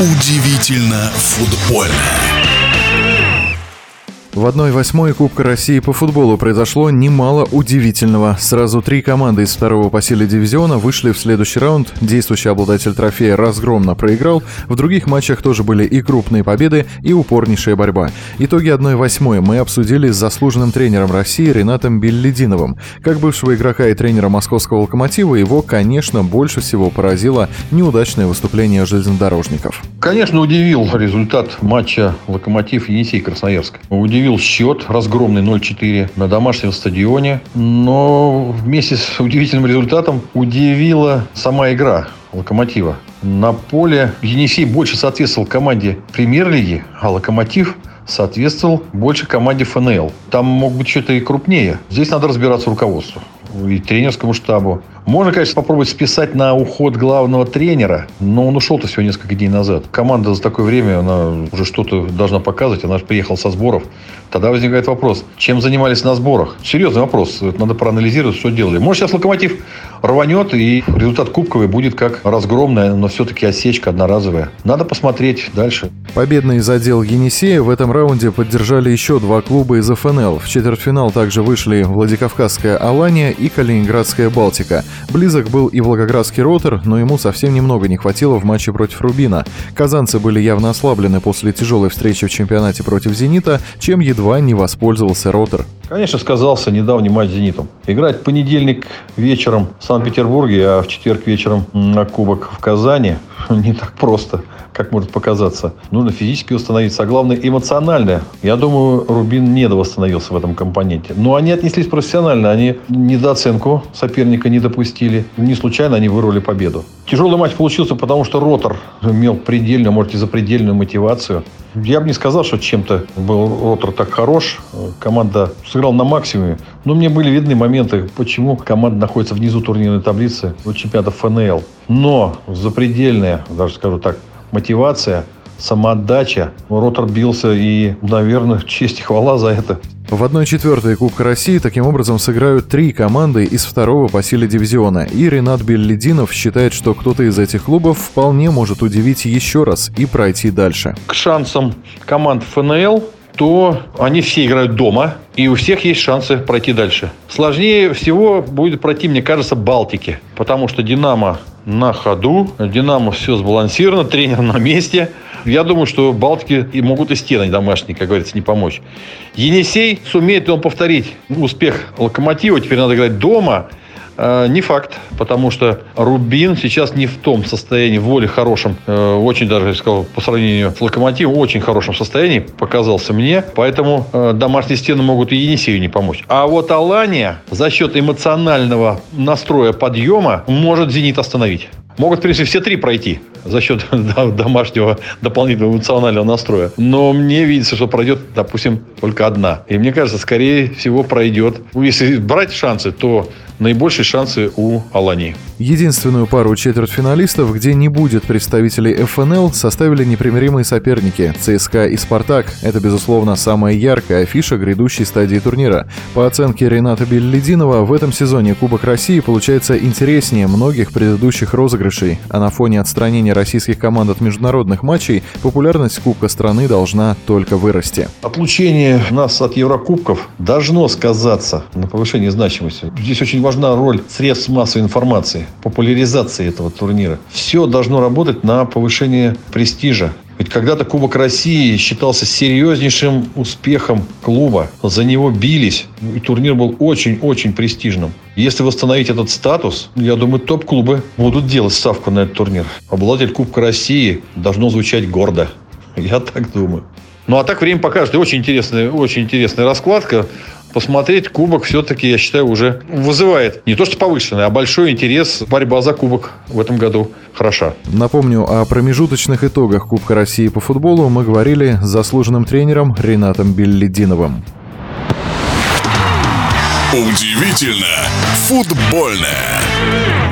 Удивительно футбольно. В 1-8 Кубка России по футболу произошло немало удивительного. Сразу три команды из второго по силе дивизиона вышли в следующий раунд. Действующий обладатель трофея разгромно проиграл. В других матчах тоже были и крупные победы, и упорнейшая борьба. Итоги 1-8 мы обсудили с заслуженным тренером России Ренатом Беллидиновым. Как бывшего игрока и тренера московского «Локомотива» его, конечно, больше всего поразило неудачное выступление железнодорожников. Конечно, удивил результат матча «Локомотив» Енисей-Красноярск. Удивил удивил счет, разгромный 0-4 на домашнем стадионе. Но вместе с удивительным результатом удивила сама игра Локомотива. На поле Енисей больше соответствовал команде премьер-лиги, а Локомотив соответствовал больше команде ФНЛ. Там мог быть что-то и крупнее. Здесь надо разбираться руководству и тренерскому штабу. Можно, конечно, попробовать списать на уход главного тренера, но он ушел-то всего несколько дней назад. Команда за такое время, она уже что-то должна показывать, она же приехала со сборов. Тогда возникает вопрос, чем занимались на сборах? Серьезный вопрос. Надо проанализировать, что делали. Может, сейчас «Локомотив» рванет, и результат кубковый будет как разгромная, но все-таки осечка одноразовая. Надо посмотреть дальше. Победный задел Енисея в этом раунде поддержали еще два клуба из ФНЛ. В четвертьфинал также вышли Владикавказская «Алания» и Калининградская «Балтика». Близок был и Волгоградский «Ротор», но ему совсем немного не хватило в матче против «Рубина». Казанцы были явно ослаблены после тяжелой встречи в чемпионате против «Зенита», чем едва не воспользовался «Ротор». Конечно, сказался недавний матч с «Зенитом». Играть понедельник вечером в Санкт-Петербурге, а в четверг вечером на Кубок в Казани не так просто как может показаться. Нужно физически восстановиться, а главное эмоционально. Я думаю, Рубин недовосстановился в этом компоненте. Но они отнеслись профессионально, они недооценку соперника не допустили. Не случайно они вырвали победу. Тяжелый матч получился, потому что Ротор имел предельную, может, и запредельную мотивацию. Я бы не сказал, что чем-то был Ротор так хорош. Команда сыграла на максимуме. Но мне были видны моменты, почему команда находится внизу турнирной таблицы у чемпионата ФНЛ. Но запредельная, даже скажу так, мотивация, самоотдача. Ротор бился и, наверное, честь и хвала за это. В 1-4 Кубка России таким образом сыграют три команды из второго по силе дивизиона, и Ренат Беллидинов считает, что кто-то из этих клубов вполне может удивить еще раз и пройти дальше. К шансам команд ФНЛ то они все играют дома, и у всех есть шансы пройти дальше. Сложнее всего будет пройти, мне кажется, Балтики, потому что «Динамо» на ходу. Динамо все сбалансировано, тренер на месте. Я думаю, что Балтики и могут и стены домашние, как говорится, не помочь. Енисей сумеет ли он повторить успех Локомотива. Теперь надо играть дома. Э, не факт, потому что Рубин сейчас не в том состоянии, воли хорошем, э, очень даже, я сказал, по сравнению с Локомотивом, очень хорошем состоянии показался мне, поэтому э, домашние стены могут и Енисею не помочь. А вот Алания за счет эмоционального настроя подъема может «Зенит» остановить. Могут, в принципе, все три пройти за счет домашнего дополнительного эмоционального настроя. Но мне видится, что пройдет, допустим, только одна. И мне кажется, скорее всего, пройдет. Если брать шансы, то наибольшие шансы у Алании. Единственную пару четвертьфиналистов, где не будет представителей ФНЛ, составили непримиримые соперники – ЦСКА и «Спартак». Это, безусловно, самая яркая афиша грядущей стадии турнира. По оценке Рената Беллидинова, в этом сезоне Кубок России получается интереснее многих предыдущих розыгрышей, а на фоне отстранения российских команд от международных матчей популярность Кубка страны должна только вырасти. Отлучение нас от Еврокубков должно сказаться на повышении значимости. Здесь очень важна роль средств массовой информации, популяризации этого турнира. Все должно работать на повышение престижа. Ведь когда-то Кубок России считался серьезнейшим успехом клуба. За него бились. И турнир был очень-очень престижным. Если восстановить этот статус, я думаю, топ-клубы будут делать ставку на этот турнир. Обладатель Кубка России должно звучать гордо. Я так думаю. Ну, а так время покажет. И очень интересная, очень интересная раскладка посмотреть кубок все-таки, я считаю, уже вызывает не то что повышенный, а большой интерес. Борьба за кубок в этом году хороша. Напомню, о промежуточных итогах Кубка России по футболу мы говорили с заслуженным тренером Ренатом Беллидиновым. Удивительно футбольное.